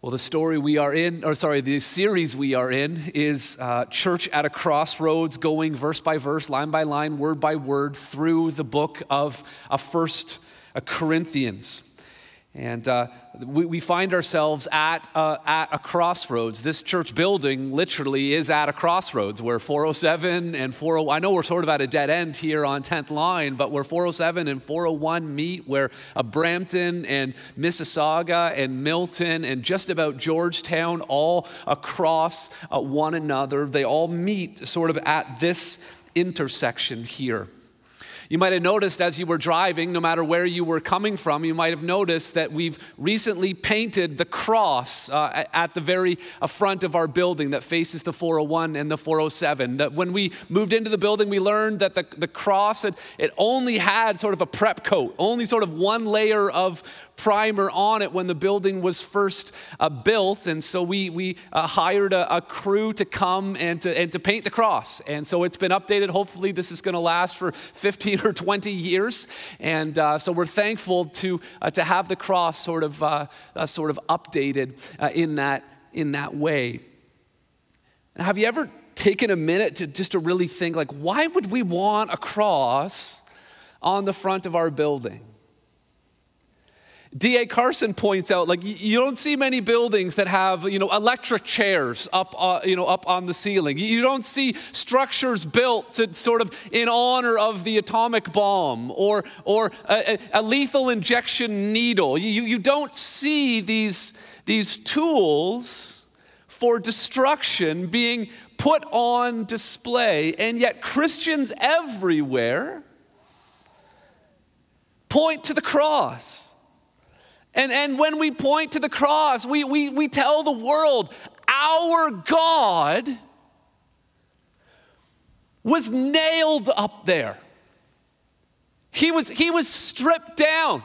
Well, the story we are in, or sorry, the series we are in is uh, Church at a Crossroads, going verse by verse, line by line, word by word through the book of uh, First uh, Corinthians. And uh, we, we, find ourselves at, uh, at a crossroads. This church building literally is at a crossroads where 407 and 40. I know we're sort of at a dead end here on 10th line, but where 407 and 401 meet, where uh, Brampton and Mississauga and Milton and just about Georgetown all across uh, one another, they all meet sort of at this intersection here. You might have noticed as you were driving, no matter where you were coming from, you might have noticed that we've recently painted the cross uh, at the very uh, front of our building that faces the 401 and the 407. That when we moved into the building, we learned that the, the cross, it, it only had sort of a prep coat, only sort of one layer of primer on it when the building was first uh, built. And so we, we uh, hired a, a, crew to come and to, and to paint the cross. And so it's been updated. Hopefully, this is going to last for 15 or 20 years. And uh, so we're thankful to, uh, to have the cross sort of, uh, sort of updated in, that, in that way. Have you ever taken a minute to just to really think like why would we want a cross on the front of our building D.A. Carson points out, like, you don't see many buildings that have, you know, electric chairs up, uh, you know, up on the ceiling. You don't see structures built to, sort of in honor of the atomic bomb or, or a, a lethal injection needle. You, you don't see these, these tools for destruction being put on display, and yet Christians everywhere point to the cross and, and when we point to the cross, we, we, we tell the world, our God was nailed up there. He was, he was stripped down.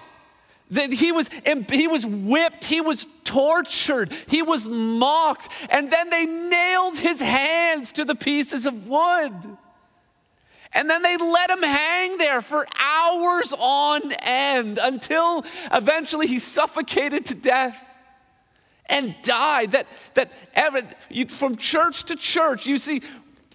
He was, he was whipped, he was tortured, he was mocked, and then they nailed his hands to the pieces of wood. And then they let him hang there for hours on end until eventually he suffocated to death and died. That, that ever, you, from church to church, you see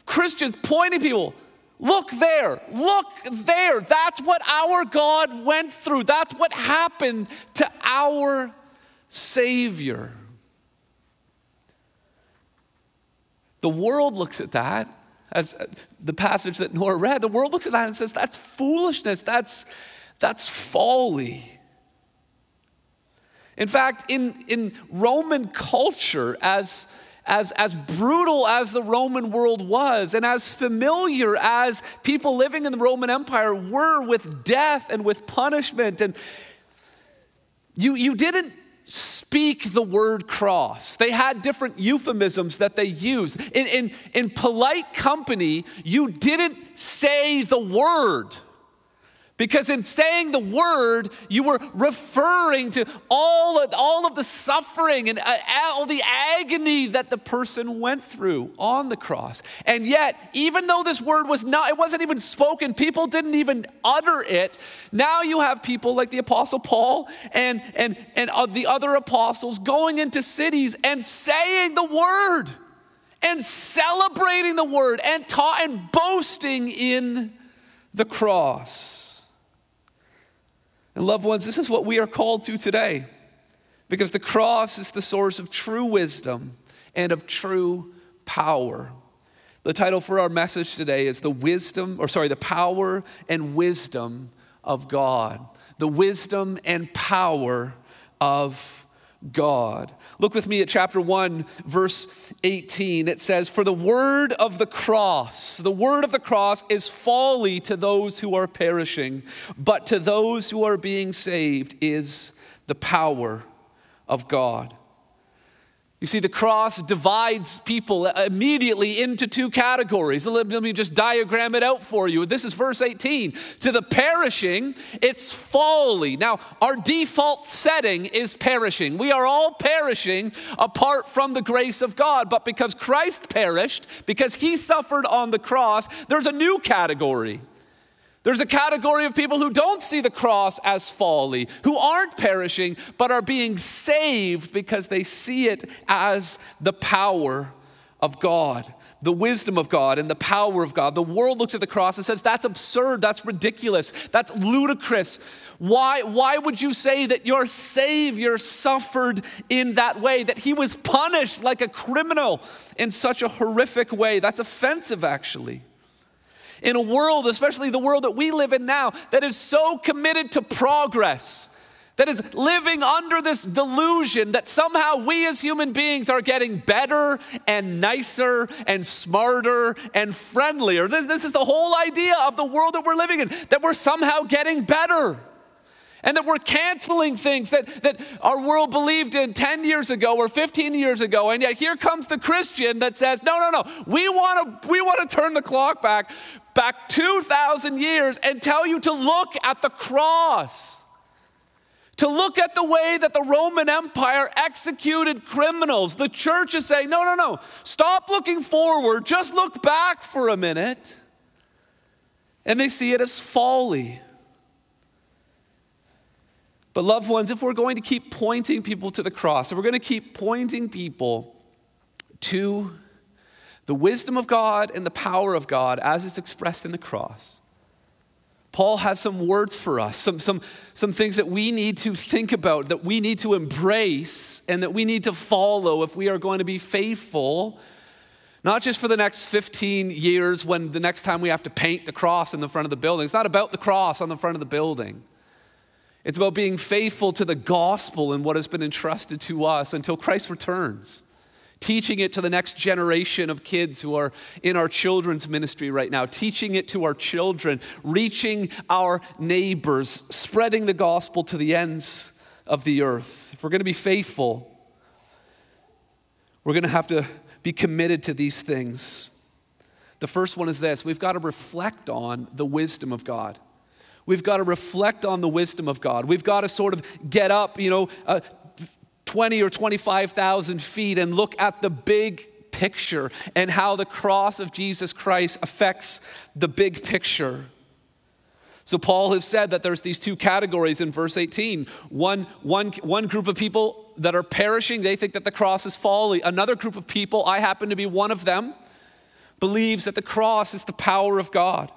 Christians pointing people, look there, look there. That's what our God went through. That's what happened to our Savior. The world looks at that as uh, the passage that Nora read, the world looks at that and says, that's foolishness, that's, that's folly. In fact, in, in Roman culture, as, as, as brutal as the Roman world was, and as familiar as people living in the Roman Empire were with death and with punishment, and you, you didn't speak the word cross. They had different euphemisms that they used. In, in, in polite company, you didn't say the word. Because in saying the word, you were referring to all of, all of the suffering and uh, all the agony that the person went through on the cross. And yet, even though this word was not, it wasn't even spoken, people didn't even utter it. Now you have people like the Apostle Paul and, and, and the other apostles going into cities and saying the word and celebrating the word and, ta- and boasting in the cross. And loved ones, this is what we are called to today because the cross is the source of true wisdom and of true power. The title for our message today is The Wisdom, or sorry, the Power and Wisdom of God. The Wisdom and Power of God. Look with me at chapter 1, verse 18. It says, For the word of the cross, the word of the cross is folly to those who are perishing, but to those who are being saved is the power of God. You see, the cross divides people immediately into two categories. Let me just diagram it out for you. This is verse 18. To the perishing, it's folly. Now, our default setting is perishing. We are all perishing apart from the grace of God. But because Christ perished, because he suffered on the cross, there's a new category. There's a category of people who don't see the cross as folly, who aren't perishing, but are being saved because they see it as the power of God, the wisdom of God, and the power of God. The world looks at the cross and says, That's absurd, that's ridiculous, that's ludicrous. Why, why would you say that your Savior suffered in that way, that he was punished like a criminal in such a horrific way? That's offensive, actually in a world, especially the world that we live in now, that is so committed to progress, that is living under this delusion that somehow we as human beings are getting better and nicer and smarter and friendlier. This, this is the whole idea of the world that we're living in, that we're somehow getting better and that we're canceling things that, that our world believed in 10 years ago or 15 years ago. And yet here comes the Christian that says, no, no, no, we want to we want to turn the clock back, back 2,000 years and tell you to look at the cross. To look at the way that the Roman Empire executed criminals. The church is saying, no, no, no, stop looking forward, just look back for a minute. And they see it as folly. But, loved ones, if we're going to keep pointing people to the cross, if we're going to keep pointing people to the wisdom of God and the power of God as is expressed in the cross, Paul has some words for us, some, some, some things that we need to think about, that we need to embrace, and that we need to follow if we are going to be faithful, not just for the next 15 years when the next time we have to paint the cross in the front of the building. It's not about the cross on the front of the building. It's about being faithful to the gospel and what has been entrusted to us until Christ returns. Teaching it to the next generation of kids who are in our children's ministry right now, teaching it to our children, reaching our neighbors, spreading the gospel to the ends of the earth. If we're going to be faithful, we're going to have to be committed to these things. The first one is this we've got to reflect on the wisdom of God. We've got to reflect on the wisdom of God. We've got to sort of get up, you know, uh, 20 or 25,000 feet and look at the big picture and how the cross of Jesus Christ affects the big picture. So, Paul has said that there's these two categories in verse 18. One, one, one group of people that are perishing, they think that the cross is folly. Another group of people, I happen to be one of them, believes that the cross is the power of God.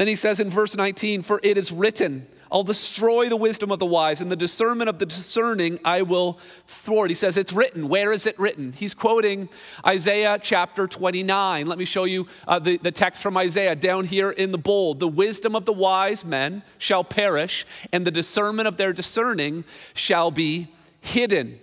Then he says in verse 19, For it is written, I'll destroy the wisdom of the wise, and the discernment of the discerning I will thwart. He says, It's written. Where is it written? He's quoting Isaiah chapter 29. Let me show you uh, the, the text from Isaiah down here in the bold. The wisdom of the wise men shall perish, and the discernment of their discerning shall be hidden.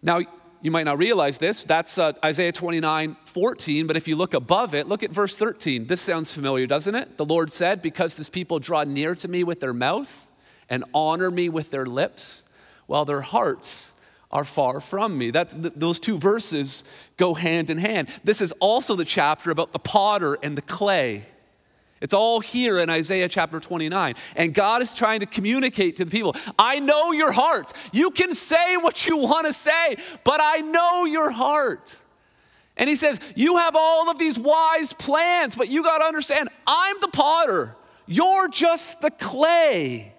Now, you might not realize this. That's uh, Isaiah 29 14. But if you look above it, look at verse 13. This sounds familiar, doesn't it? The Lord said, Because this people draw near to me with their mouth and honor me with their lips, while their hearts are far from me. That, th- those two verses go hand in hand. This is also the chapter about the potter and the clay. It's all here in Isaiah chapter 29. And God is trying to communicate to the people I know your hearts. You can say what you want to say, but I know your heart. And he says, You have all of these wise plans, but you got to understand, I'm the potter. You're just the clay.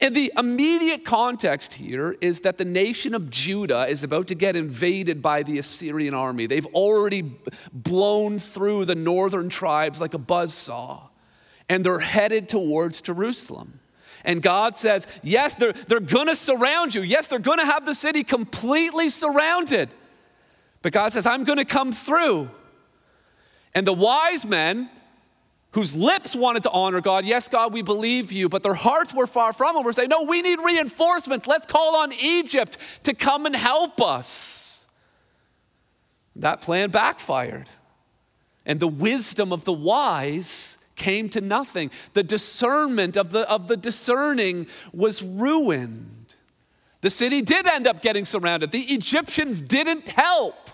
And the immediate context here is that the nation of Judah is about to get invaded by the Assyrian army. They've already blown through the northern tribes like a buzz saw, and they're headed towards Jerusalem. And God says, Yes, they're, they're gonna surround you. Yes, they're gonna have the city completely surrounded. But God says, I'm gonna come through. And the wise men whose lips wanted to honor God. Yes, God, we believe you, but their hearts were far from Him. We're saying, no, we need reinforcements. Let's call on Egypt to come and help us. That plan backfired. And the wisdom of the wise came to nothing. The discernment of the, of the discerning was ruined. The city did end up getting surrounded. The Egyptians didn't help.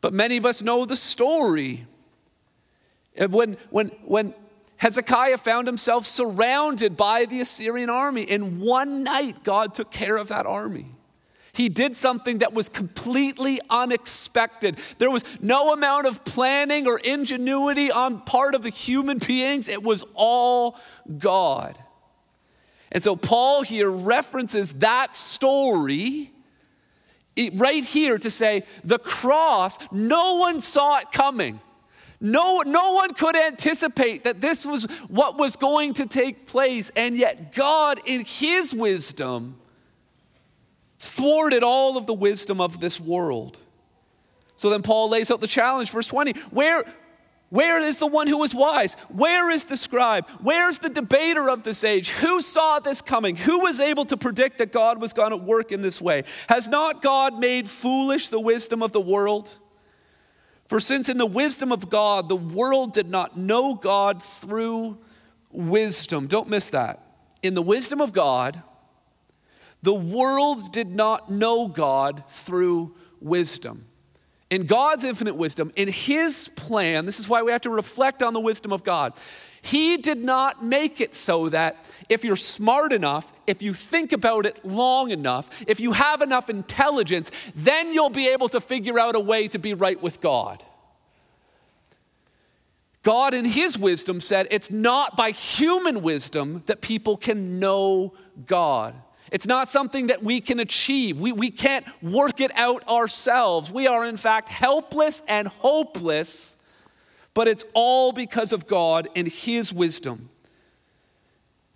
But many of us know the story. When, when, when Hezekiah found himself surrounded by the Assyrian army, in one night, God took care of that army. He did something that was completely unexpected. There was no amount of planning or ingenuity on part of the human beings, it was all God. And so Paul here references that story right here to say the cross, no one saw it coming. No, no one could anticipate that this was what was going to take place. And yet, God, in His wisdom, thwarted all of the wisdom of this world. So then Paul lays out the challenge, verse 20. Where, where is the one who was wise? Where is the scribe? Where's the debater of this age? Who saw this coming? Who was able to predict that God was going to work in this way? Has not God made foolish the wisdom of the world? For since in the wisdom of God, the world did not know God through wisdom. Don't miss that. In the wisdom of God, the world did not know God through wisdom. In God's infinite wisdom, in His plan, this is why we have to reflect on the wisdom of God. He did not make it so that if you're smart enough, if you think about it long enough, if you have enough intelligence, then you'll be able to figure out a way to be right with God. God, in His wisdom, said it's not by human wisdom that people can know God. It's not something that we can achieve. We, we can't work it out ourselves. We are, in fact, helpless and hopeless but it's all because of God and His wisdom.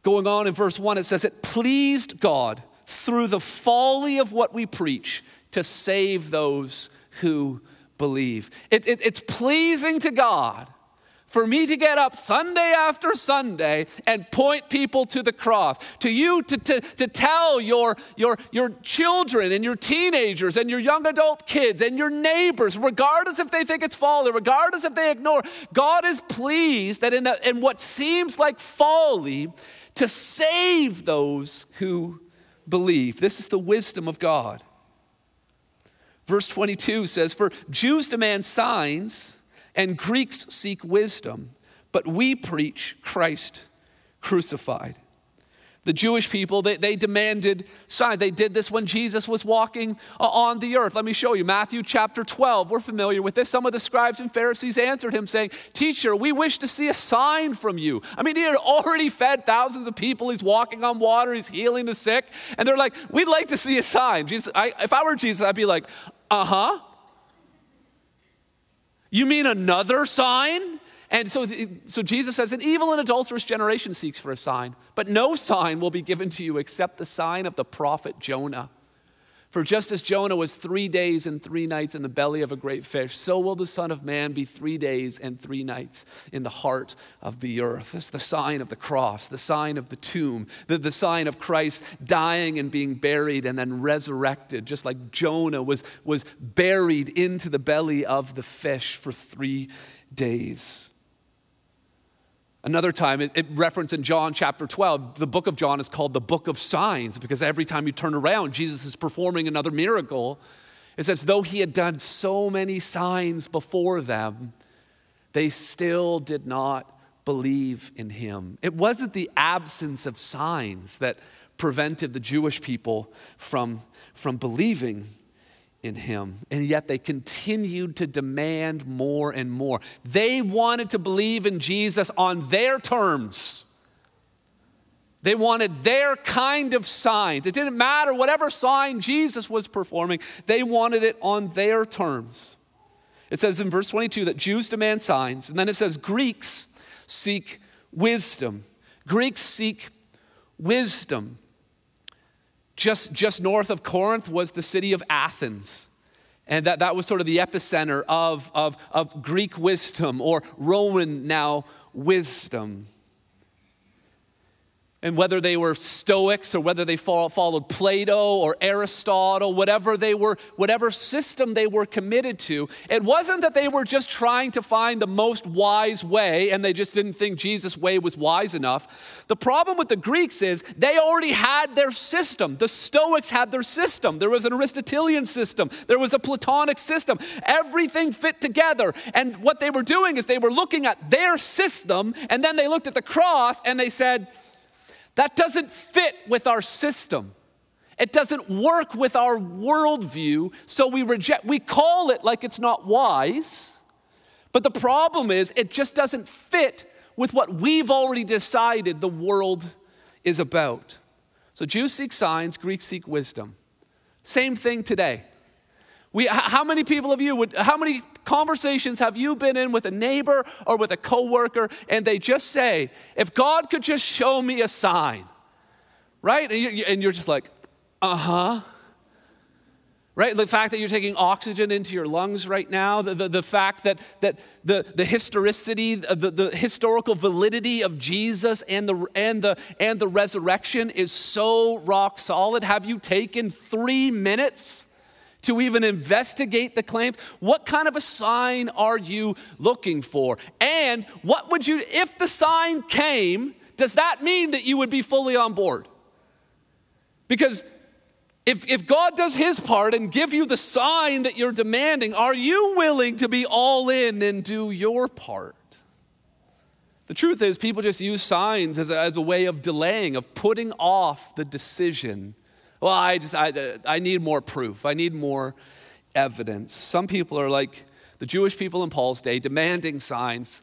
Going on in verse 1, it says, It pleased God through the folly of what we preach to save those who believe. It, it, it's pleasing to God for me to get up Sunday after Sunday and point people to the cross, to you to, to, to tell your, your, your children and your teenagers and your young adult kids and your neighbors, regardless if they think it's folly, regardless if they ignore, God is pleased that in, the, in what seems like folly, to save those who believe. This is the wisdom of God. Verse 22 says, For Jews demand signs and Greeks seek wisdom, but we preach Christ crucified. The Jewish people, they, they demanded signs. They did this when Jesus was walking uh, on the earth. Let me show you. Matthew chapter 12. We're familiar with this. Some of the scribes and Pharisees answered him, saying, Teacher, we wish to see a sign from you. I mean, he had already fed thousands of people. He's walking on water. He's healing the sick. And they're like, We'd like to see a sign. Jesus, I, if I were Jesus, I'd be like, Uh huh. You mean another sign? And so, so Jesus says, An evil and adulterous generation seeks for a sign, but no sign will be given to you except the sign of the prophet Jonah. For just as Jonah was three days and three nights in the belly of a great fish, so will the Son of Man be three days and three nights in the heart of the earth. Is the sign of the cross, the sign of the tomb, the, the sign of Christ dying and being buried and then resurrected, just like Jonah was, was buried into the belly of the fish for three days. Another time, it, it referenced in John chapter 12, the book of John is called the book of signs because every time you turn around, Jesus is performing another miracle. It says, though he had done so many signs before them, they still did not believe in him. It wasn't the absence of signs that prevented the Jewish people from, from believing in him. And yet they continued to demand more and more. They wanted to believe in Jesus on their terms. They wanted their kind of signs. It didn't matter whatever sign Jesus was performing, they wanted it on their terms. It says in verse 22 that Jews demand signs, and then it says Greeks seek wisdom. Greeks seek wisdom. Just, just north of Corinth was the city of Athens. And that, that was sort of the epicenter of, of, of Greek wisdom or Roman now wisdom. And whether they were Stoics or whether they followed Plato or Aristotle, whatever they were, whatever system they were committed to, it wasn't that they were just trying to find the most wise way and they just didn't think Jesus' way was wise enough. The problem with the Greeks is they already had their system. The Stoics had their system. There was an Aristotelian system, there was a Platonic system. Everything fit together. And what they were doing is they were looking at their system and then they looked at the cross and they said, that doesn't fit with our system. it doesn't work with our worldview, so we reject, we call it like it's not wise. But the problem is, it just doesn't fit with what we've already decided the world is about. So Jews seek signs, Greeks seek wisdom. Same thing today. We, how many people of you would, how many conversations have you been in with a neighbor or with a coworker and they just say, if God could just show me a sign, right? And you're just like, uh huh. Right? The fact that you're taking oxygen into your lungs right now, the, the, the fact that, that the, the historicity, the, the historical validity of Jesus and the, and, the, and the resurrection is so rock solid. Have you taken three minutes? To even investigate the claims? What kind of a sign are you looking for? And what would you, if the sign came, does that mean that you would be fully on board? Because if, if God does his part and give you the sign that you're demanding, are you willing to be all in and do your part? The truth is, people just use signs as a, as a way of delaying, of putting off the decision well, I just, I, I need more proof. I need more evidence. Some people are like the Jewish people in Paul's day, demanding signs.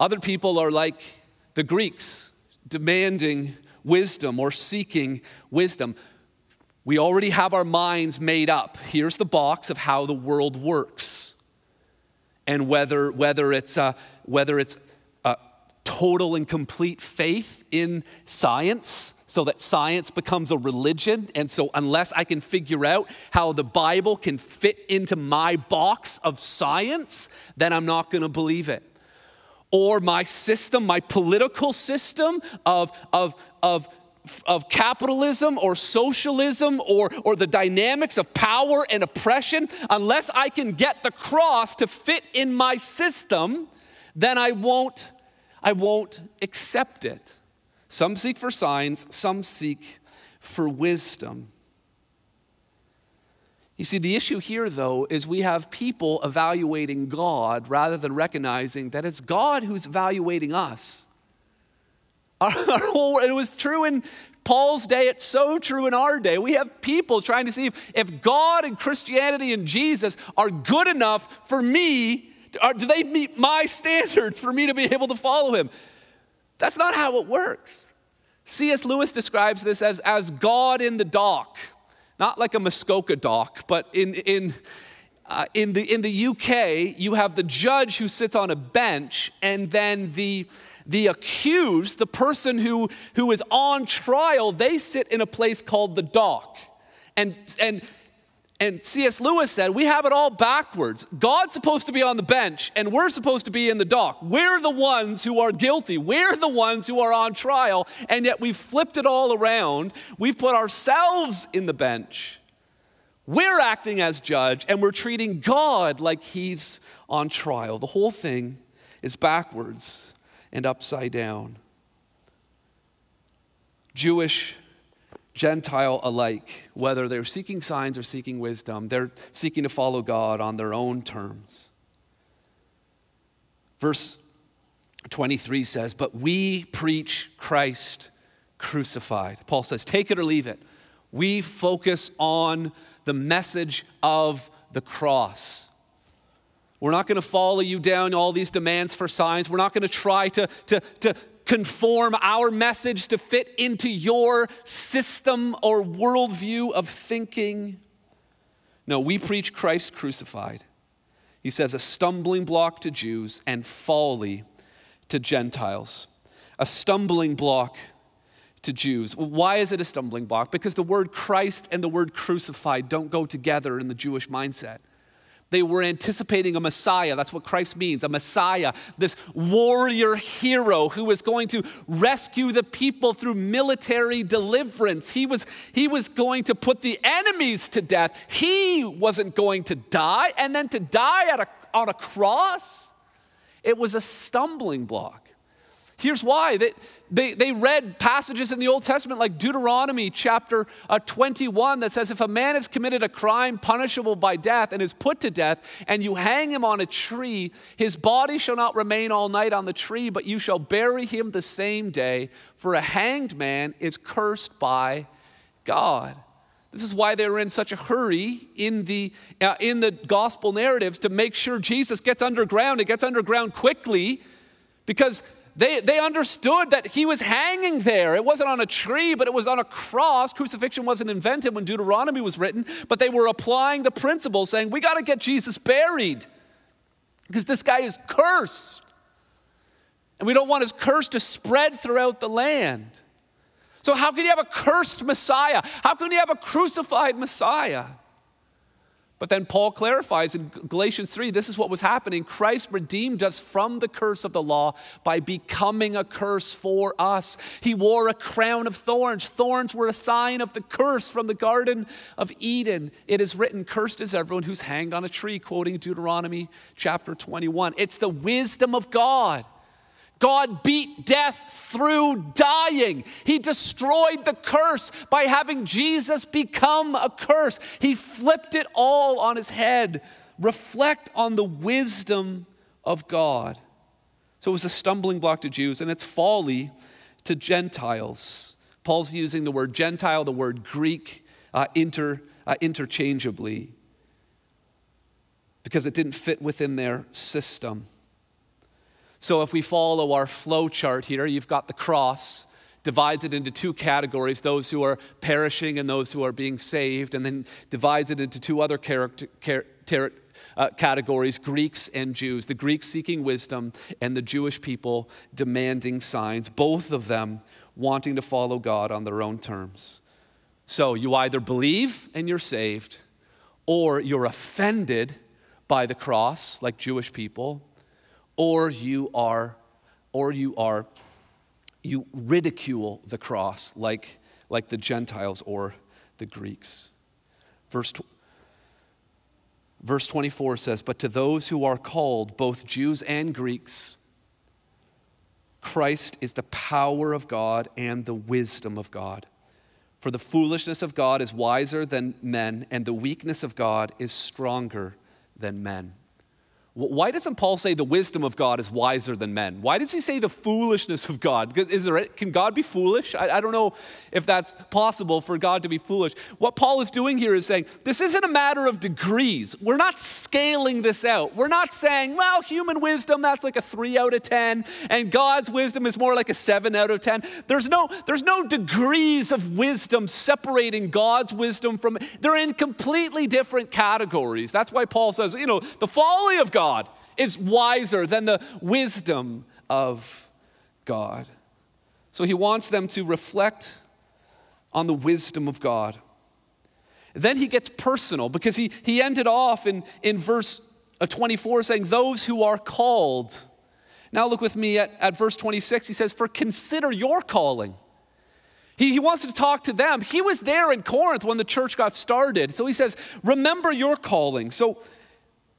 Other people are like the Greeks, demanding wisdom or seeking wisdom. We already have our minds made up. Here's the box of how the world works. And whether, whether it's, a, whether it's total and complete faith in science so that science becomes a religion. And so, unless I can figure out how the Bible can fit into my box of science, then I'm not going to believe it. Or my system, my political system of, of, of, of capitalism or socialism or, or the dynamics of power and oppression, unless I can get the cross to fit in my system, then I won't, I won't accept it. Some seek for signs, some seek for wisdom. You see, the issue here, though, is we have people evaluating God rather than recognizing that it's God who's evaluating us. Our, whole, it was true in Paul's day, it's so true in our day. We have people trying to see if, if God and Christianity and Jesus are good enough for me. Do they meet my standards for me to be able to follow him? That's not how it works. C.S. Lewis describes this as, as God in the dock, not like a Muskoka dock, but in, in, uh, in, the, in the UK, you have the judge who sits on a bench, and then the, the accused, the person who, who is on trial, they sit in a place called the dock. And, and and C.S. Lewis said, We have it all backwards. God's supposed to be on the bench, and we're supposed to be in the dock. We're the ones who are guilty. We're the ones who are on trial, and yet we've flipped it all around. We've put ourselves in the bench. We're acting as judge, and we're treating God like he's on trial. The whole thing is backwards and upside down. Jewish Gentile alike, whether they're seeking signs or seeking wisdom, they're seeking to follow God on their own terms. Verse 23 says, But we preach Christ crucified. Paul says, Take it or leave it. We focus on the message of the cross. We're not going to follow you down all these demands for signs. We're not going to try to, to, to conform our message to fit into your system or worldview of thinking. No, we preach Christ crucified. He says, a stumbling block to Jews and folly to Gentiles. A stumbling block to Jews. Why is it a stumbling block? Because the word Christ and the word crucified don't go together in the Jewish mindset. They were anticipating a Messiah. That's what Christ means a Messiah, this warrior hero who was going to rescue the people through military deliverance. He was, he was going to put the enemies to death. He wasn't going to die, and then to die a, on a cross, it was a stumbling block. Here's why. They, they, they read passages in the Old Testament like Deuteronomy chapter uh, 21 that says, If a man has committed a crime punishable by death and is put to death, and you hang him on a tree, his body shall not remain all night on the tree, but you shall bury him the same day, for a hanged man is cursed by God. This is why they were in such a hurry in the, uh, in the gospel narratives to make sure Jesus gets underground. It gets underground quickly because they, they understood that he was hanging there. It wasn't on a tree, but it was on a cross. Crucifixion wasn't invented when Deuteronomy was written, but they were applying the principle, saying, We got to get Jesus buried because this guy is cursed. And we don't want his curse to spread throughout the land. So, how can you have a cursed Messiah? How can you have a crucified Messiah? But then Paul clarifies in Galatians 3 this is what was happening. Christ redeemed us from the curse of the law by becoming a curse for us. He wore a crown of thorns. Thorns were a sign of the curse from the Garden of Eden. It is written, Cursed is everyone who's hanged on a tree, quoting Deuteronomy chapter 21. It's the wisdom of God God beat death through dying. He destroyed the curse by having Jesus become a curse. He flipped it all on his head. Reflect on the wisdom of God. So it was a stumbling block to Jews, and it's folly to Gentiles. Paul's using the word Gentile, the word Greek, uh, inter, uh, interchangeably because it didn't fit within their system. So if we follow our flow chart here, you've got the cross, divides it into two categories those who are perishing and those who are being saved, and then divides it into two other character, ter- uh, categories Greeks and Jews. The Greeks seeking wisdom, and the Jewish people demanding signs, both of them wanting to follow God on their own terms. So you either believe and you're saved, or you're offended by the cross, like Jewish people, or you are, or you are, you ridicule the cross like, like the Gentiles or the Greeks. Verse, verse 24 says, But to those who are called, both Jews and Greeks, Christ is the power of God and the wisdom of God. For the foolishness of God is wiser than men, and the weakness of God is stronger than men. Why doesn't Paul say the wisdom of God is wiser than men? Why does he say the foolishness of God? Is there, can God be foolish? I, I, don't know if that's possible for God to be foolish. What Paul is doing here is saying this isn't a matter of degrees. We're not scaling this out. We're not saying, well, human wisdom, that's like a three out of 10, and God's wisdom is more like a seven out of 10. There's no, there's no degrees of wisdom separating God's wisdom from, they're in completely different categories. That's why Paul says, you know, the folly of God God is wiser than the wisdom of God. So he wants them to reflect on the wisdom of God. Then he gets personal because he, he ended off in, in verse uh, 24 saying, Those who are called. Now look with me at, at verse 26. He says, For consider your calling. He, he wants to talk to them. He was there in Corinth when the church got started. So he says, Remember your calling. So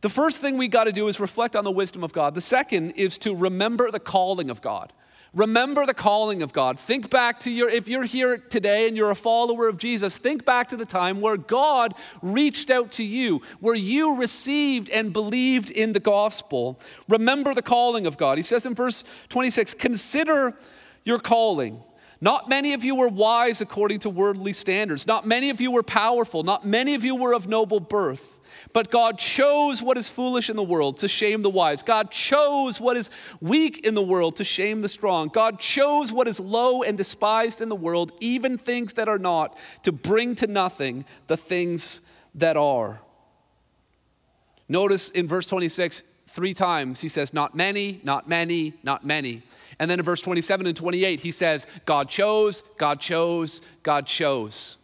the first thing we got to do is reflect on the wisdom of God. The second is to remember the calling of God. Remember the calling of God. Think back to your, if you're here today and you're a follower of Jesus, think back to the time where God reached out to you, where you received and believed in the gospel. Remember the calling of God. He says in verse 26 Consider your calling. Not many of you were wise according to worldly standards. Not many of you were powerful. Not many of you were of noble birth. But God chose what is foolish in the world to shame the wise. God chose what is weak in the world to shame the strong. God chose what is low and despised in the world, even things that are not, to bring to nothing the things that are. Notice in verse 26, three times he says, Not many, not many, not many. And then in verse 27 and 28, he says, God chose, God chose, God chose.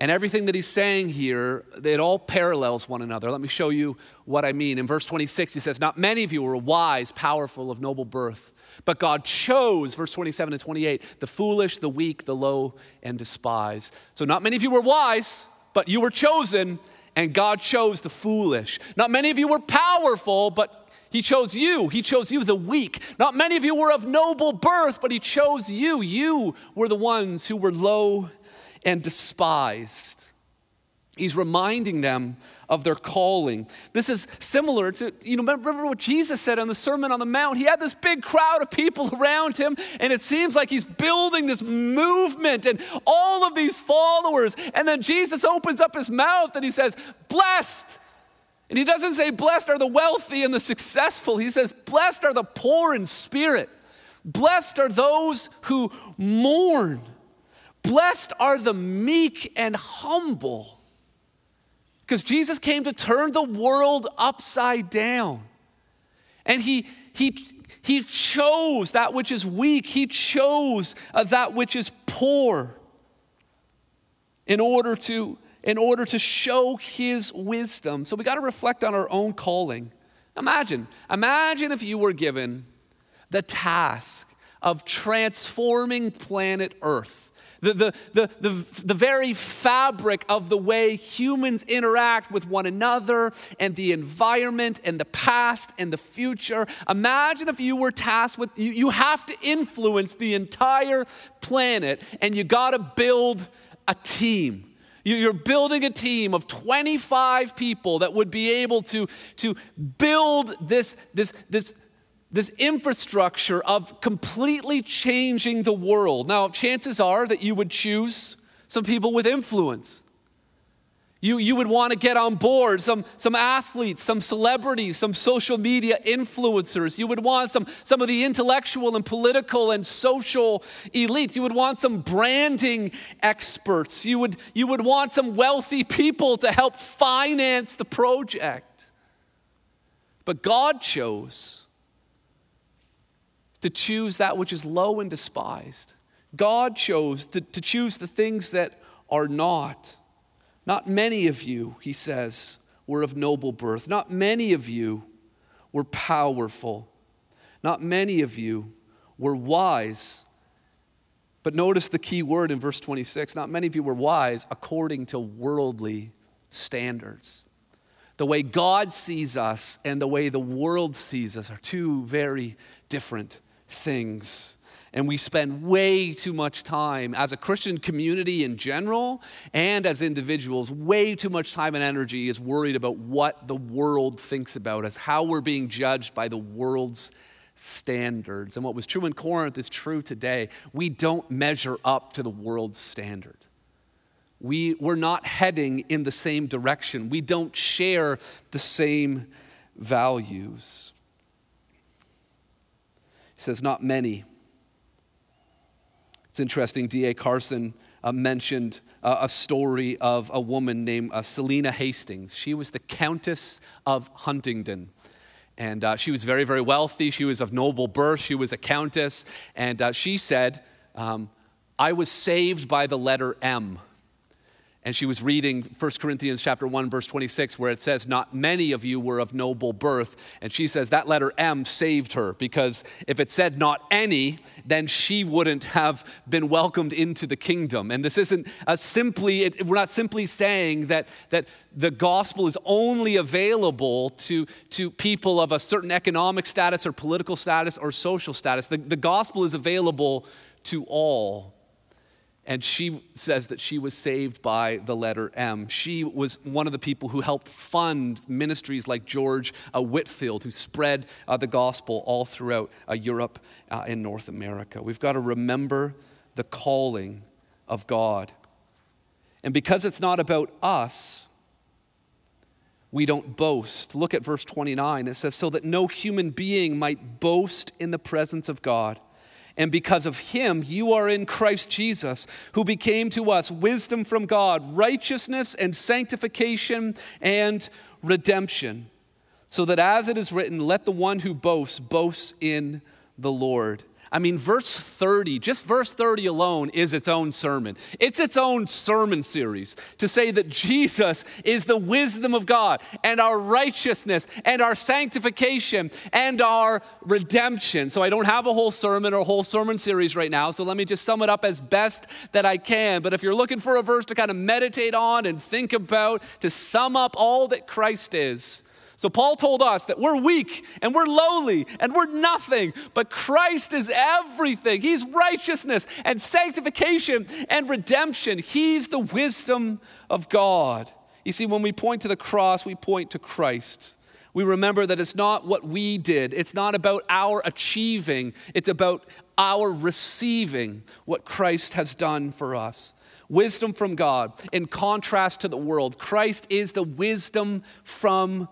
And everything that he's saying here, it all parallels one another. Let me show you what I mean. In verse 26, he says, Not many of you were wise, powerful, of noble birth, but God chose, verse 27 and 28, the foolish, the weak, the low, and despised. So, not many of you were wise, but you were chosen, and God chose the foolish. Not many of you were powerful, but he chose you. He chose you, the weak. Not many of you were of noble birth, but He chose you. You were the ones who were low and despised. He's reminding them of their calling. This is similar to, you know, remember what Jesus said on the Sermon on the Mount? He had this big crowd of people around him, and it seems like he's building this movement and all of these followers. And then Jesus opens up his mouth and he says, Blessed. And he doesn't say, Blessed are the wealthy and the successful. He says, Blessed are the poor in spirit. Blessed are those who mourn. Blessed are the meek and humble. Because Jesus came to turn the world upside down. And he, he, he chose that which is weak, he chose uh, that which is poor in order to in order to show his wisdom. So we got to reflect on our own calling. Imagine, imagine if you were given the task of transforming planet Earth the, the, the, the, the very fabric of the way humans interact with one another and the environment and the past and the future. Imagine if you were tasked with, you, you have to influence the entire planet and you got to build a team. You're building a team of 25 people that would be able to, to build this, this, this this infrastructure of completely changing the world. Now, chances are that you would choose some people with influence. You, you would want to get on board some, some athletes, some celebrities, some social media influencers. You would want some, some of the intellectual and political and social elites. You would want some branding experts. You would, you would want some wealthy people to help finance the project. But God chose to choose that which is low and despised. God chose to, to choose the things that are not. Not many of you, he says, were of noble birth. Not many of you were powerful. Not many of you were wise. But notice the key word in verse 26 not many of you were wise according to worldly standards. The way God sees us and the way the world sees us are two very different things. And we spend way too much time as a Christian community in general and as individuals, way too much time and energy is worried about what the world thinks about us, how we're being judged by the world's standards. And what was true in Corinth is true today. We don't measure up to the world's standard. We, we're not heading in the same direction. We don't share the same values. He says, Not many. It's interesting, D.A. Carson uh, mentioned uh, a story of a woman named uh, Selina Hastings. She was the Countess of Huntingdon. And uh, she was very, very wealthy. She was of noble birth. She was a countess. And uh, she said, um, I was saved by the letter M and she was reading 1 Corinthians chapter 1 verse 26 where it says not many of you were of noble birth. And she says that letter M saved her because if it said not any then she wouldn't have been welcomed into the kingdom. And this isn't a simply it, we're not simply saying that that the gospel is only available to, to people of a certain economic status or political status or social status. The, the gospel is available to all and she says that she was saved by the letter M. She was one of the people who helped fund ministries like George uh, Whitefield, who spread uh, the gospel all throughout uh, Europe uh, and North America. We've got to remember the calling of God. And because it's not about us, we don't boast. Look at verse 29. It says, So that no human being might boast in the presence of God. And because of him, you are in Christ Jesus, who became to us wisdom from God, righteousness and sanctification and redemption. So that as it is written, let the one who boasts boast in the Lord. I mean, verse 30, just verse 30 alone is its own sermon. It's its own sermon series to say that Jesus is the wisdom of God and our righteousness and our sanctification and our redemption. So I don't have a whole sermon or whole sermon series right now, so let me just sum it up as best that I can. But if you're looking for a verse to kind of meditate on and think about, to sum up all that Christ is, so Paul told us that we're weak and we're lowly and we're nothing, but Christ is everything. He's righteousness and sanctification and redemption. He's the wisdom of God. You see, when we point to the cross, we point to Christ. We remember that it's not what we did, it's not about our achieving, it's about our receiving what Christ has done for us. Wisdom from God, in contrast to the world. Christ is the wisdom from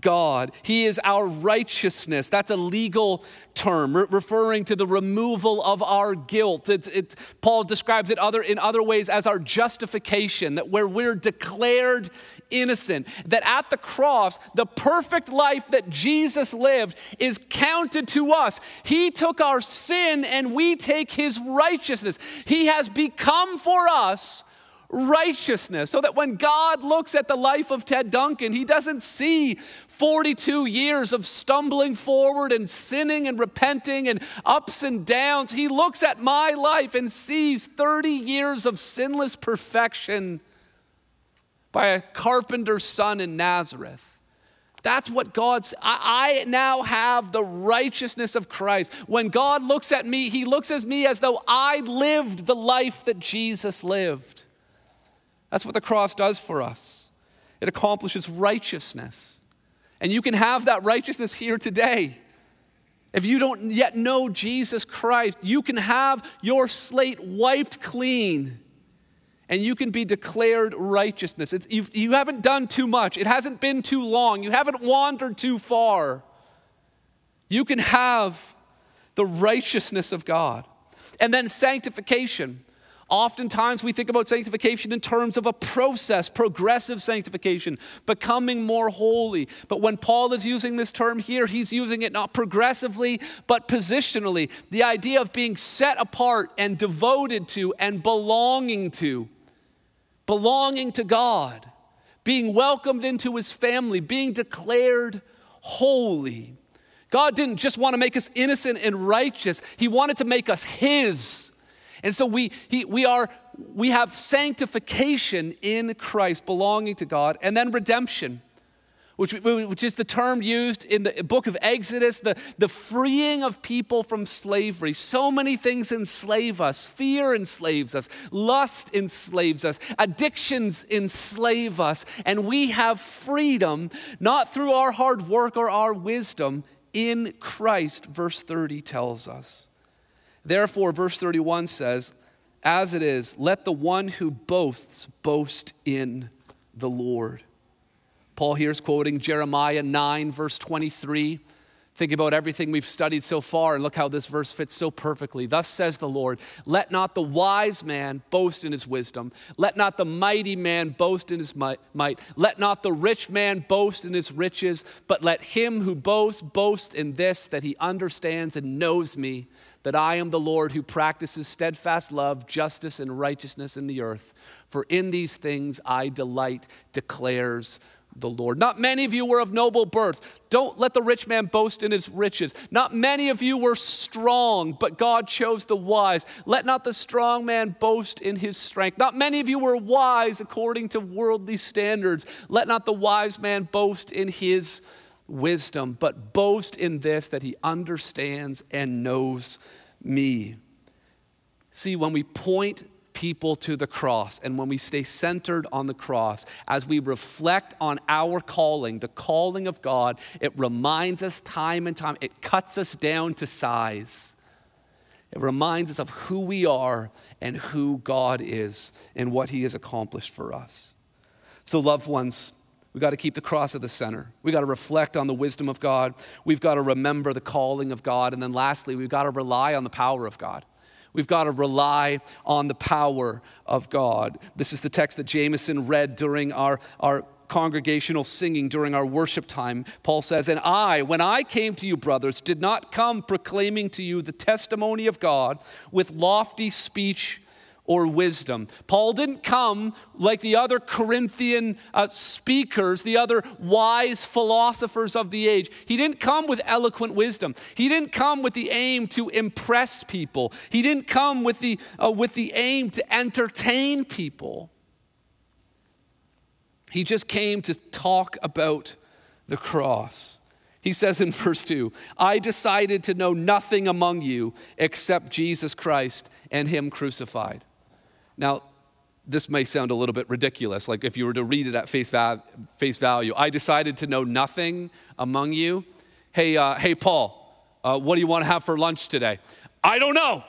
God. He is our righteousness. That's a legal term re- referring to the removal of our guilt. It's, it's, Paul describes it other, in other ways as our justification, that where we're declared innocent, that at the cross, the perfect life that Jesus lived is counted to us. He took our sin and we take his righteousness. He has become for us righteousness. So that when God looks at the life of Ted Duncan, he doesn't see 42 years of stumbling forward and sinning and repenting and ups and downs. He looks at my life and sees 30 years of sinless perfection by a carpenter's son in Nazareth. That's what God's, I, I, now have the righteousness of Christ. When God looks at me, He looks at me as though I lived the life that Jesus lived. That's what the cross does for us. It accomplishes righteousness. And you can have that righteousness here today. If you don't yet know Jesus Christ, you can have your slate wiped clean and you can be declared righteousness. It's, you've, you have not done too much, it hasn't been too long, you haven't wandered too far. You can have the righteousness of God. And then sanctification. Oftentimes, we think about sanctification in terms of a process, progressive sanctification, becoming more holy. But when Paul is using this term here, he's using it not progressively, but positionally. The idea of being set apart and devoted to and belonging to. Belonging to God, being welcomed into his family, being declared holy. God didn't just want to make us innocent and righteous, He wanted to make us His. And so we, he, we, are, we have sanctification in Christ, belonging to God, and then redemption, which, which is the term used in the book of Exodus, the, the freeing of people from slavery. So many things enslave us. Fear enslaves us, lust enslaves us, addictions enslave us, and we have freedom not through our hard work or our wisdom in Christ, verse 30 tells us. Therefore, verse 31 says, As it is, let the one who boasts boast in the Lord. Paul here is quoting Jeremiah 9, verse 23. Think about everything we've studied so far and look how this verse fits so perfectly. Thus says the Lord Let not the wise man boast in his wisdom, let not the mighty man boast in his might, let not the rich man boast in his riches, but let him who boasts boast in this that he understands and knows me that I am the Lord who practices steadfast love, justice, and righteousness in the earth. For in these things I delight, declares the Lord. Not many of you were of noble birth. Don't let the rich man boast in his riches. Not many of you were strong, but God chose the wise. Let not the strong man boast in his strength. Not many of you were wise according to worldly standards. Let not the wise man boast in his wisdom, but boast in this that he understands and knows me. See, when we point people to the cross and when we stay centered on the cross, as we reflect on our calling, the calling of God, it reminds us time and time, it cuts us down to size. It reminds us of who we are and who God is and what He has accomplished for us. So, loved ones, We've got to keep the cross at the center. We've got to reflect on the wisdom of God. We've got to remember the calling of God. And then lastly, we've got to rely on the power of God. We've got to rely on the power of God. This is the text that Jameson read during our, our congregational singing during our worship time. Paul says, And I, when I came to you, brothers, did not come proclaiming to you the testimony of God with lofty speech or wisdom. Paul didn't come like the other Corinthian uh, speakers, the other wise philosophers of the age. He didn't come with eloquent wisdom. He didn't come with the aim to impress people. He didn't come with the, uh, with the aim to entertain people. He just came to talk about the cross. He says in verse 2 I decided to know nothing among you except Jesus Christ and Him crucified. Now, this may sound a little bit ridiculous, like if you were to read it at face, va- face value. I decided to know nothing among you. Hey, uh, hey, Paul, uh, what do you want to have for lunch today? I don't know.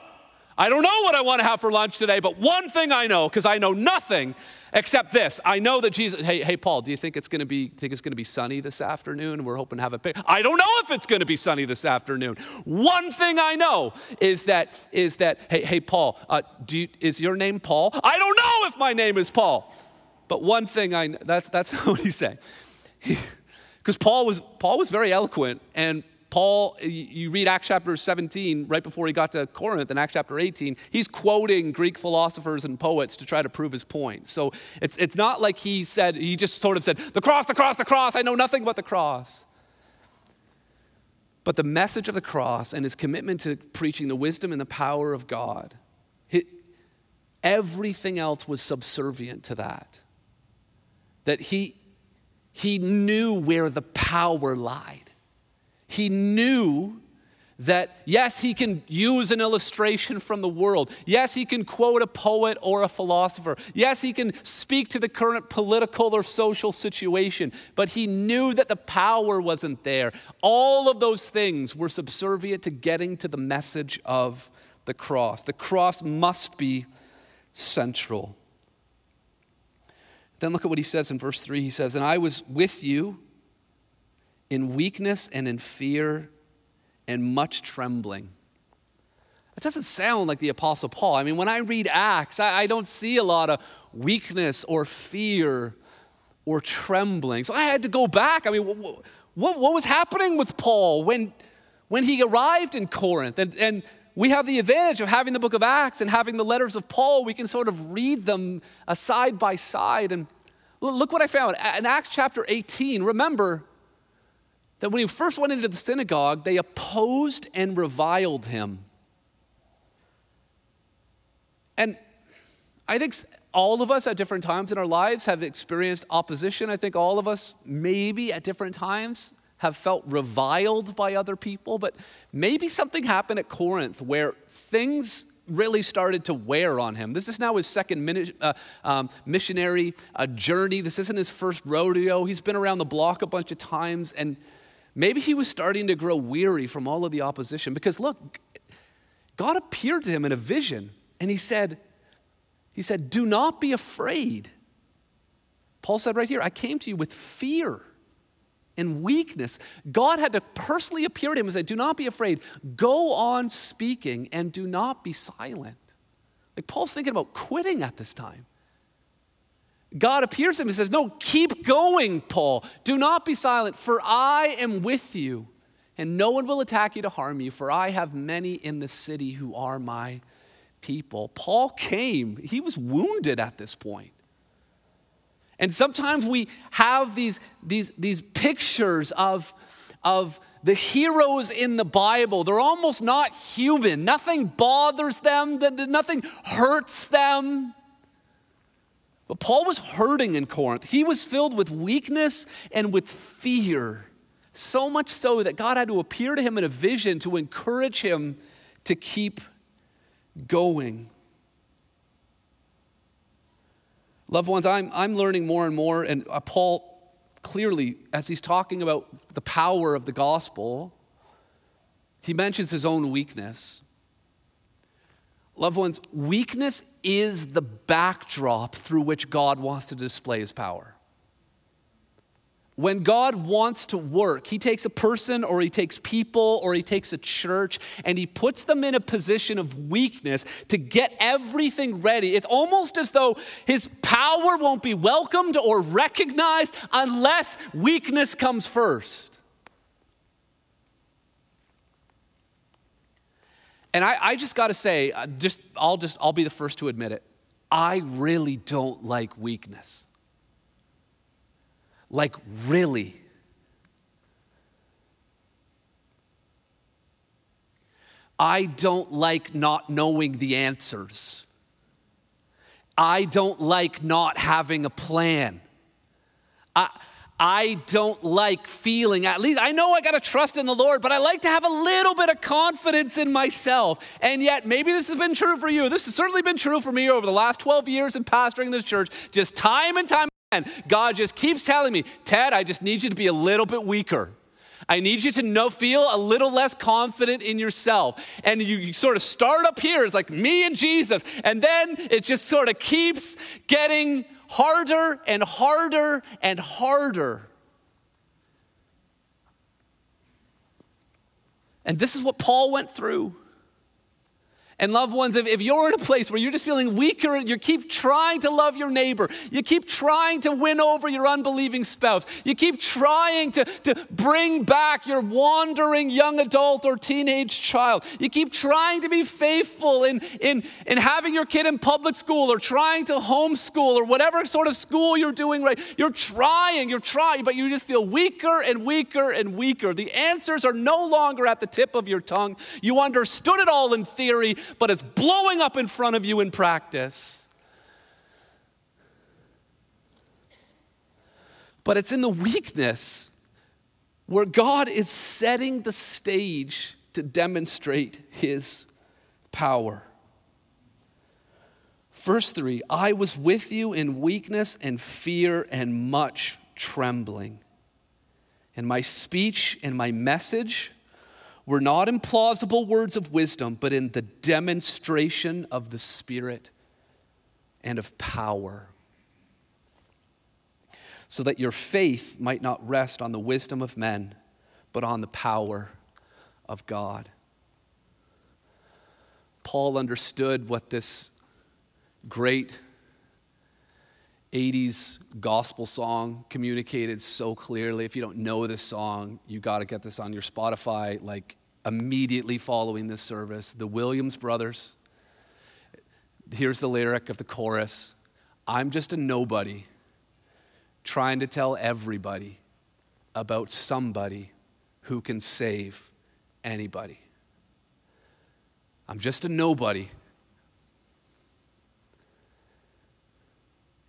I don't know what I want to have for lunch today, but one thing I know, because I know nothing except this. I know that Jesus, hey, hey, Paul, do you think it's going to be, think it's to be sunny this afternoon? We're hoping to have a pic. I don't know if it's going to be sunny this afternoon. One thing I know is that, is that, hey, hey, Paul, uh, you, is your name Paul? I don't know if my name is Paul. But one thing I, that's, that's what he's saying. Because Paul was, Paul was very eloquent and Paul, you read Acts chapter 17, right before he got to Corinth in Acts chapter 18, he's quoting Greek philosophers and poets to try to prove his point. So it's, it's not like he said, he just sort of said, the cross, the cross, the cross, I know nothing but the cross. But the message of the cross and his commitment to preaching the wisdom and the power of God, everything else was subservient to that. That he, he knew where the power lied. He knew that, yes, he can use an illustration from the world. Yes, he can quote a poet or a philosopher. Yes, he can speak to the current political or social situation, but he knew that the power wasn't there. All of those things were subservient to getting to the message of the cross. The cross must be central. Then look at what he says in verse 3. He says, And I was with you in weakness and in fear and much trembling. It doesn't sound like the Apostle Paul. I mean, when I read Acts, I, I don't see a lot of weakness or fear or trembling. So I had to go back. I mean, what, what, what was happening with Paul when, when he arrived in Corinth? And, and we have the advantage of having the book of Acts and having the letters of Paul. We can sort of read them uh, side by side. And look what I found. In Acts chapter 18, remember, that when he first went into the synagogue, they opposed and reviled him. And I think all of us at different times in our lives have experienced opposition. I think all of us, maybe at different times, have felt reviled by other people. But maybe something happened at Corinth where things really started to wear on him. This is now his second uh, um, missionary uh, journey. This isn't his first rodeo. He's been around the block a bunch of times. And Maybe he was starting to grow weary from all of the opposition because look, God appeared to him in a vision and he said, he said, "Do not be afraid." Paul said right here, I came to you with fear and weakness. God had to personally appear to him and say, Do not be afraid. Go on speaking and do not be silent. Like Paul's thinking about quitting at this time. God appears to him and says, No, keep going, Paul. Do not be silent, for I am with you, and no one will attack you to harm you, for I have many in the city who are my people. Paul came, he was wounded at this point. And sometimes we have these, these, these pictures of, of the heroes in the Bible. They're almost not human. Nothing bothers them, nothing hurts them. But Paul was hurting in Corinth. He was filled with weakness and with fear. So much so that God had to appear to him in a vision to encourage him to keep going. Loved ones, I'm, I'm learning more and more, and uh, Paul clearly, as he's talking about the power of the gospel, he mentions his own weakness. Loved ones, weakness is the backdrop through which God wants to display his power. When God wants to work, he takes a person or he takes people or he takes a church and he puts them in a position of weakness to get everything ready. It's almost as though his power won't be welcomed or recognized unless weakness comes first. And I, I just got to say, uh, just I'll just I'll be the first to admit it. I really don't like weakness. Like really. I don't like not knowing the answers. I don't like not having a plan. I, I don't like feeling, at least I know I got to trust in the Lord, but I like to have a little bit of confidence in myself. And yet, maybe this has been true for you. This has certainly been true for me over the last 12 years in pastoring this church, just time and time again. God just keeps telling me, Ted, I just need you to be a little bit weaker. I need you to know, feel a little less confident in yourself. And you, you sort of start up here, it's like me and Jesus. And then it just sort of keeps getting harder and harder and harder. And this is what Paul went through. And loved ones, if, if you're in a place where you're just feeling weaker and you keep trying to love your neighbor, you keep trying to win over your unbelieving spouse, you keep trying to, to bring back your wandering young adult or teenage child, you keep trying to be faithful in, in, in having your kid in public school or trying to homeschool or whatever sort of school you're doing right, you're trying, you're trying, but you just feel weaker and weaker and weaker. The answers are no longer at the tip of your tongue. You understood it all in theory, but it's blowing up in front of you in practice. But it's in the weakness where God is setting the stage to demonstrate his power. Verse 3 I was with you in weakness and fear and much trembling. And my speech and my message were not in plausible words of wisdom, but in the demonstration of the Spirit and of power. So that your faith might not rest on the wisdom of men, but on the power of God. Paul understood what this great 80s gospel song communicated so clearly. If you don't know this song, you got to get this on your Spotify like immediately following this service. The Williams brothers. Here's the lyric of the chorus I'm just a nobody trying to tell everybody about somebody who can save anybody. I'm just a nobody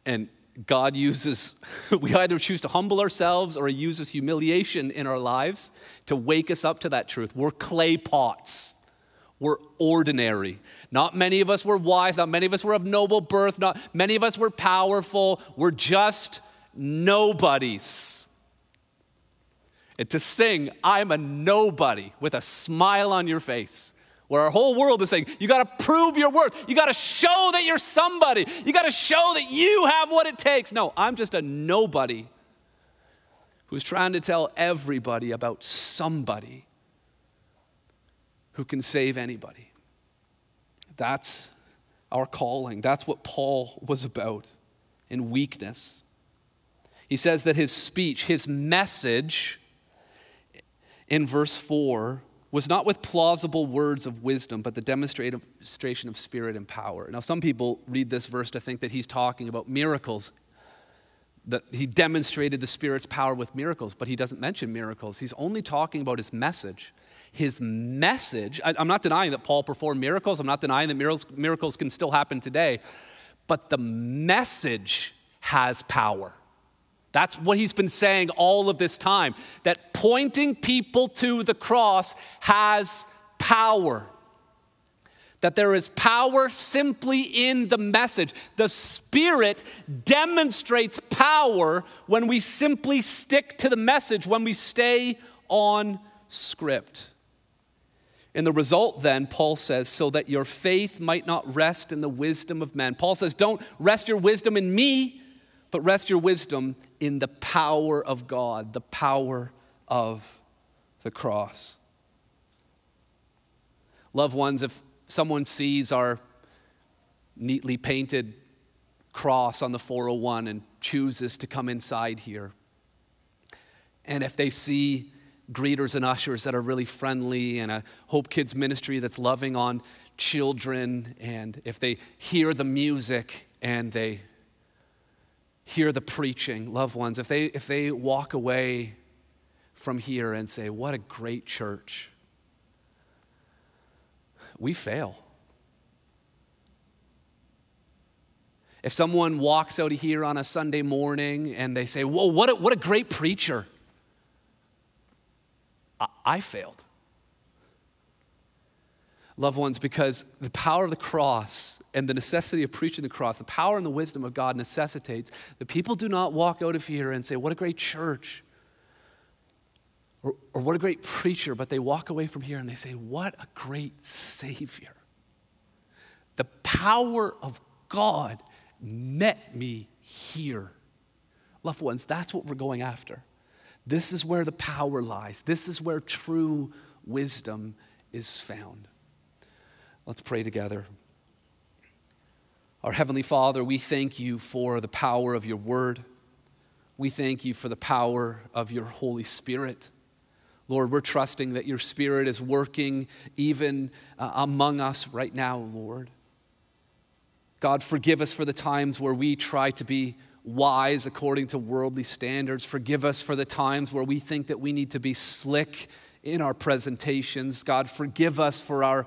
And God uses, we either choose to humble ourselves or He uses humiliation in our lives to wake us up to that truth. We're clay pots. We're ordinary. Not many of us were wise. Not many of us were of noble birth. Not many of us were powerful. We're just nobodies. And to sing, I'm a nobody with a smile on your face where our whole world is saying, you got to prove your worth. You got to show that you're somebody. You got to show that you have what it takes. No, I'm just a nobody who's trying to tell everybody about somebody who can save anybody. That's our calling. That's what Paul was about in weakness. He says that his speech, his message in verse 4 was not with plausible words of wisdom, but the demonstration of spirit and power. Now, some people read this verse to think that he's talking about miracles, that he demonstrated the Spirit's power with miracles, but he doesn't mention miracles. He's only talking about his message. His message, I, am not denying that Paul performed miracles, I'm not denying that miracles, miracles can still happen today, but the message has power. That's what he's been saying all of this time that pointing people to the cross has power. That there is power simply in the message. The Spirit demonstrates power when we simply stick to the message, when we stay on script. And the result, then, Paul says, so that your faith might not rest in the wisdom of men. Paul says, don't rest your wisdom in me, but rest your wisdom in the power of God, the power of the cross. Loved ones, if someone sees our neatly painted cross on the 401 and chooses to come inside here, and if they see greeters and ushers that are really friendly and a Hope Kids ministry that's loving on children, and if they hear the music and they hear the preaching, loved ones, if they, if they walk away from here and say, What a great church, we fail. If someone walks out of here on a Sunday morning and they say, Whoa, what a, what a great preacher, I, I failed. Loved ones, because the power of the cross and the necessity of preaching the cross, the power and the wisdom of God necessitates that people do not walk out of here and say, What a great church, or, or what a great preacher, but they walk away from here and they say, What a great Savior. The power of God met me here. Loved ones, that's what we're going after. This is where the power lies. This is where true wisdom is found. Let's pray together. Our Heavenly Father, we thank you for the power of your word. We thank you for the power of your Holy Spirit. Lord, we're trusting that your Spirit is working even uh, among us right now, Lord. God, forgive us for the times where we try to be wise according to worldly standards. Forgive us for the times where we think that we need to be slick in our presentations. God, forgive us for our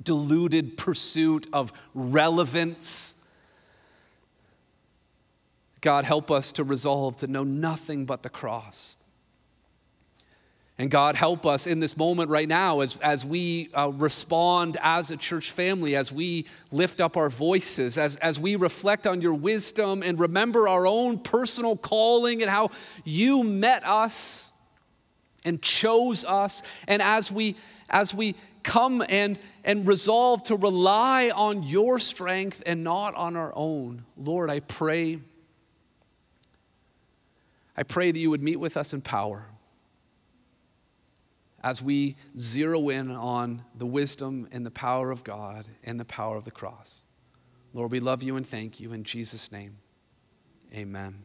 deluded pursuit of relevance. God, help us to resolve to know nothing but the cross. And God, help us in this moment right now as, as we uh, respond as a church family, as we lift up our voices, as, as we reflect on your wisdom and remember our own personal calling and how you met us and chose us. And as we, as we come and, and resolve to rely on your strength and not on our own, Lord, I pray. I pray that you would meet with us in power as we zero in on the wisdom and the power of God and the power of the cross. Lord, we love you and thank you in Jesus' name. Amen.